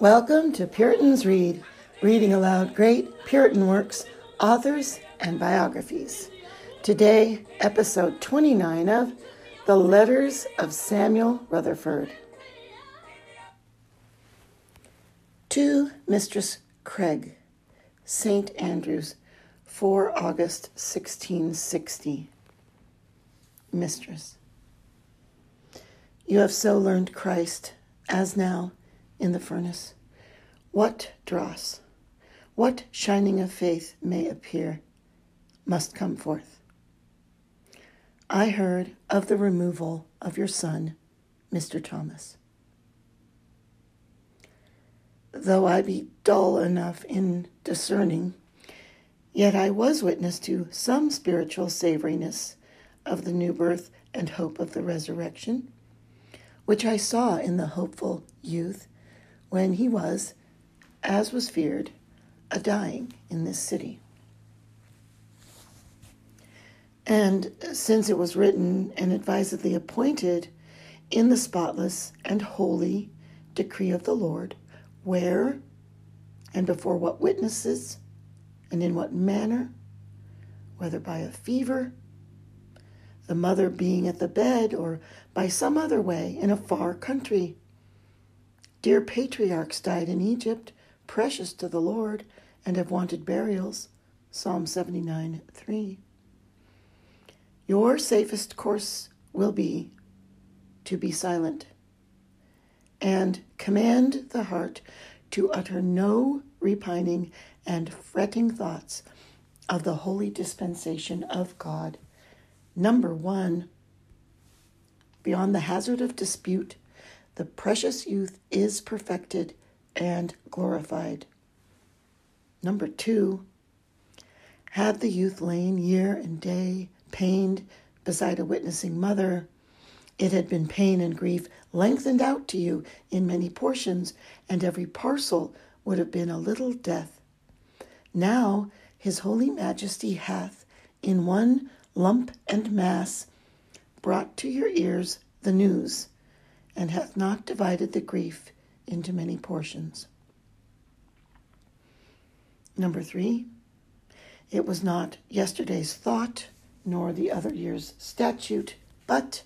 Welcome to Puritans Read, reading aloud great Puritan works, authors, and biographies. Today, episode 29 of The Letters of Samuel Rutherford. To Mistress Craig, St. Andrews, 4 August 1660. Mistress, you have so learned Christ, as now in the furnace. What dross, what shining of faith may appear, must come forth. I heard of the removal of your son, Mr. Thomas. Though I be dull enough in discerning, yet I was witness to some spiritual savoriness of the new birth and hope of the resurrection, which I saw in the hopeful youth when he was, as was feared, a dying in this city. And since it was written and advisedly appointed in the spotless and holy decree of the Lord, where and before what witnesses and in what manner, whether by a fever, the mother being at the bed, or by some other way in a far country, Dear patriarchs died in Egypt, precious to the Lord, and have wanted burials. Psalm 79 3. Your safest course will be to be silent and command the heart to utter no repining and fretting thoughts of the holy dispensation of God. Number one, beyond the hazard of dispute, the precious youth is perfected and glorified. Number two, had the youth lain year and day, pained beside a witnessing mother, it had been pain and grief lengthened out to you in many portions, and every parcel would have been a little death. Now his holy majesty hath, in one lump and mass, brought to your ears the news and hath not divided the grief into many portions. Number three, it was not yesterday's thought, nor the other year's statute, but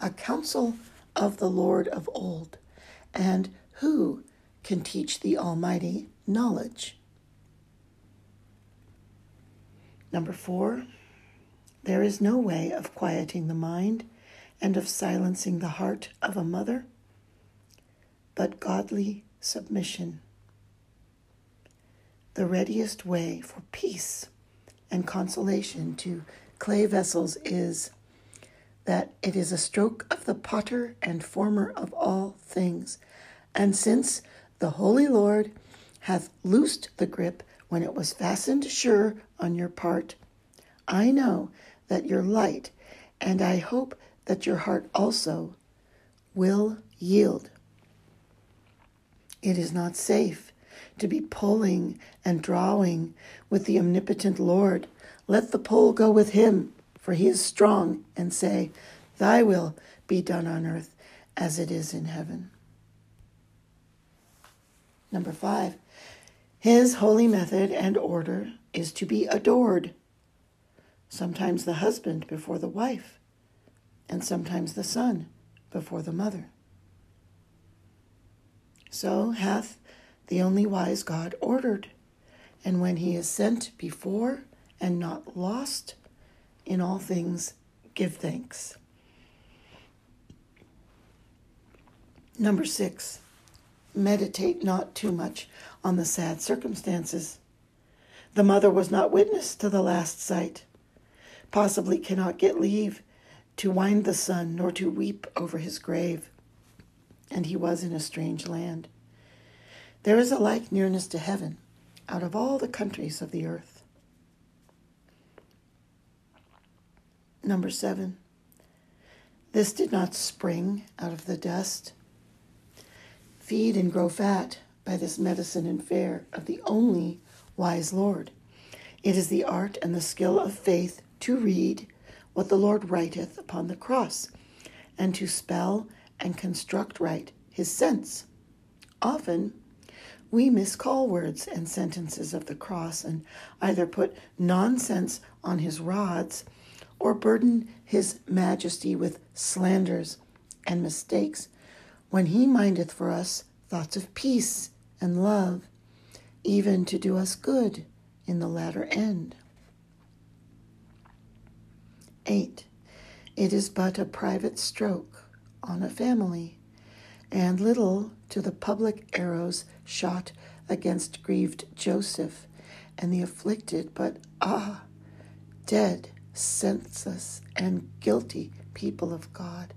a counsel of the Lord of old, and who can teach the Almighty knowledge? Number four, there is no way of quieting the mind and of silencing the heart of a mother, but godly submission. The readiest way for peace and consolation to clay vessels is that it is a stroke of the potter and former of all things. And since the Holy Lord hath loosed the grip when it was fastened sure on your part, I know that your light, and I hope that your heart also will yield. It is not safe to be pulling and drawing with the omnipotent Lord. Let the pull go with him, for he is strong, and say, Thy will be done on earth as it is in heaven. Number five, his holy method and order is to be adored. Sometimes the husband before the wife, and sometimes the son before the mother. So hath the only wise God ordered, and when he is sent before and not lost, in all things give thanks. Number six, meditate not too much on the sad circumstances. The mother was not witness to the last sight, possibly cannot get leave to wind the son, nor to weep over his grave. And he was in a strange land. There is a like nearness to heaven out of all the countries of the earth. Number seven, this did not spring out of the dust. Feed and grow fat by this medicine and fare of the only wise Lord. It is the art and the skill of faith to read what the Lord writeth upon the cross, and to spell and construct right his sense. Often we miscall words and sentences of the cross and either put nonsense on his rods or burden his majesty with slanders and mistakes when he mindeth for us thoughts of peace and love, even to do us good in the latter end. 8. It is but a private stroke on a family, and little to the public arrows shot against grieved Joseph and the afflicted, but ah, dead, senseless, and guilty people of God.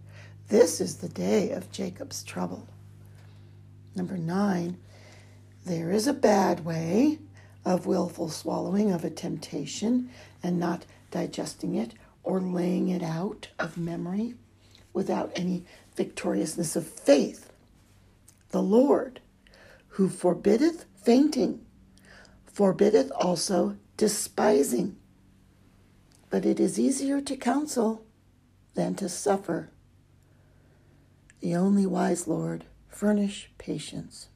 This is the day of Jacob's trouble. Number nine, there is a bad way of willful swallowing of a temptation and not digesting it or laying it out of memory without any victoriousness of faith. The Lord, who forbiddeth fainting, forbiddeth also despising. But it is easier to counsel than to suffer. The only wise Lord, furnish patience.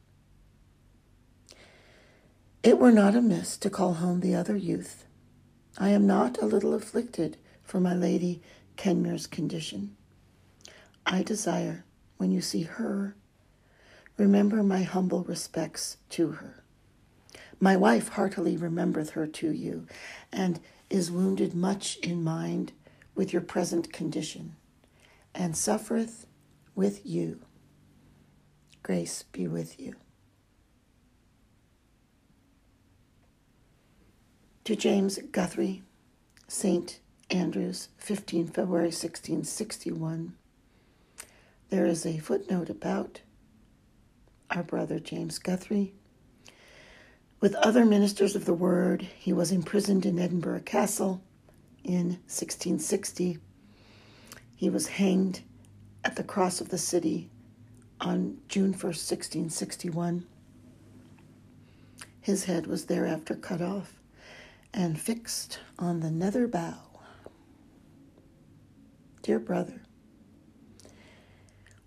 It were not amiss to call home the other youth. I am not a little afflicted for my lady Kenmure's condition. I desire, when you see her, remember my humble respects to her. My wife heartily remembereth her to you, and is wounded much in mind with your present condition, and suffereth with you. Grace be with you. To James Guthrie, St. Andrews, 15 February 1661, there is a footnote about our brother James Guthrie. With other ministers of the word, he was imprisoned in Edinburgh Castle in 1660. He was hanged at the cross of the city on June 1st, 1661. His head was thereafter cut off and fixed on the nether bow. Dear brother,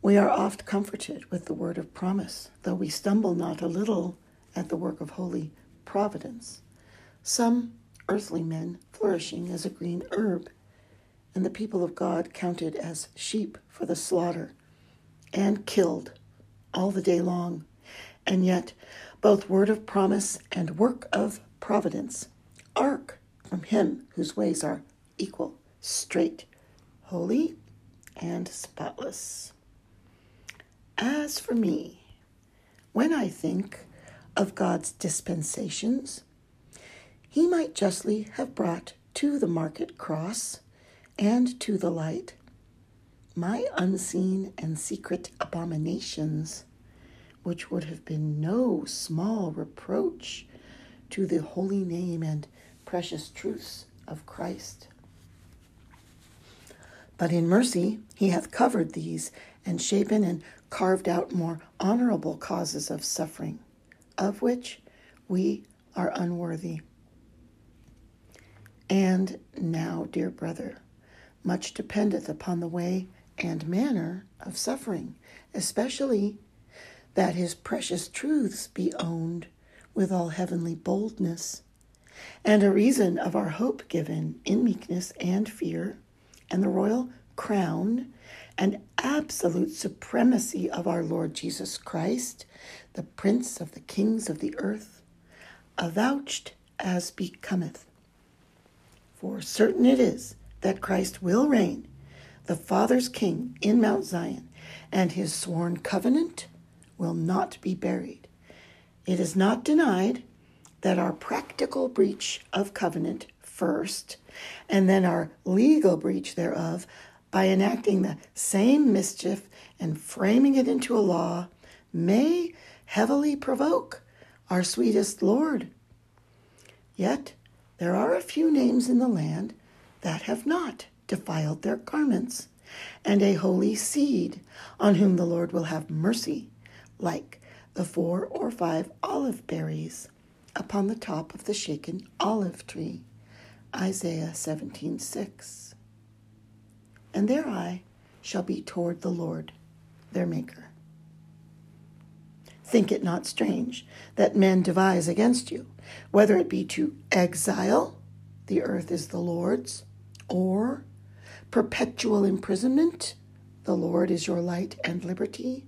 we are oft comforted with the word of promise, though we stumble not a little at the work of holy providence. Some earthly men flourishing as a green herb, and the people of God counted as sheep for the slaughter and killed all the day long. And yet, both word of promise and work of providence arc from him whose ways are equal, straight, holy, and spotless. As for me, when I think of God's dispensations, he might justly have brought to the market cross and to the light my unseen and secret abominations, which would have been no small reproach to the holy name and precious truths of Christ. But in mercy he hath covered these and shapen and carved out more honorable causes of suffering, of which we are unworthy. And now, dear brother, much dependeth upon the way and manner of suffering, especially that his precious truths be owned with all heavenly boldness, and a reason of our hope given in meekness and fear, and the royal crown and absolute supremacy of our Lord Jesus Christ, the Prince of the kings of the earth, avouched as becometh. For certain it is that Christ will reign the Father's King in Mount Zion, and his sworn covenant will not be buried. It is not denied that our practical breach of covenant first, and then our legal breach thereof, by enacting the same mischief and framing it into a law, may heavily provoke our sweetest Lord. Yet there are a few names in the land that have not defiled their garments, and a holy seed on whom the Lord will have mercy, like the four or five olive berries upon the top of the shaken olive tree. Isaiah 17:6. And their eye shall be toward the Lord, their maker. think it not strange that men devise against you, whether it be to exile, the earth is the Lord's, or perpetual imprisonment, the Lord is your light and liberty,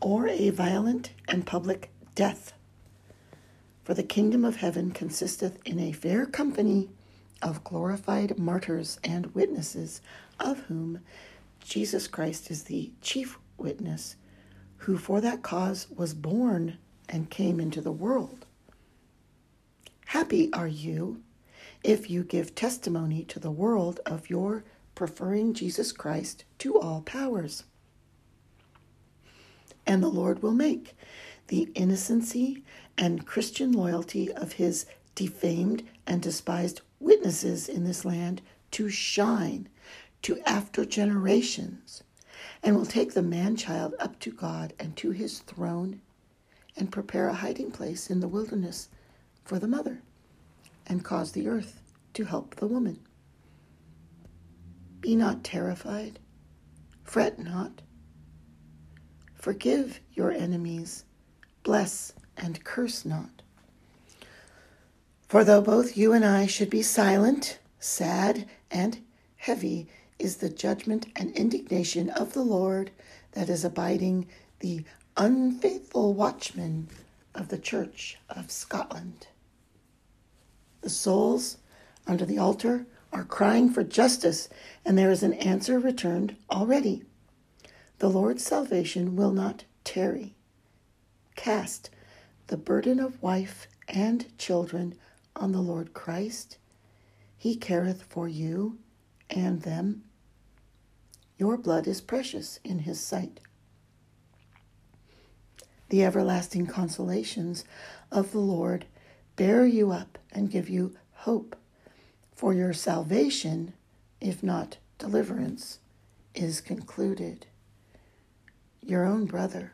or a violent and public death. For the kingdom of heaven consisteth in a fair company of glorified martyrs and witnesses, of whom Jesus Christ is the chief witness, who for that cause was born and came into the world. Happy are you if you give testimony to the world of your preferring Jesus Christ to all powers. And the Lord will make the innocency and Christian loyalty of his defamed and despised witnesses in this land to shine to after generations, and will take the man child up to God and to his throne, and prepare a hiding place in the wilderness for the mother, and cause the earth to help the woman. Be not terrified, fret not. Forgive your enemies, bless and curse not. For though both you and I should be silent, sad, and heavy is the judgment and indignation of the Lord that is abiding the unfaithful watchman of the Church of Scotland. The souls under the altar are crying for justice, and there is an answer returned already. The Lord's salvation will not tarry. Cast the burden of wife and children on the Lord Christ. He careth for you and them. Your blood is precious in his sight. The everlasting consolations of the Lord bear you up and give you hope, for your salvation, if not deliverance, is concluded. Your own brother,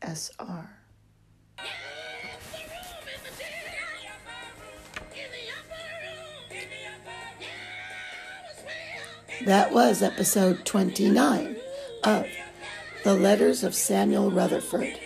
S.R. That was episode 29 of The Letters of Samuel Rutherford.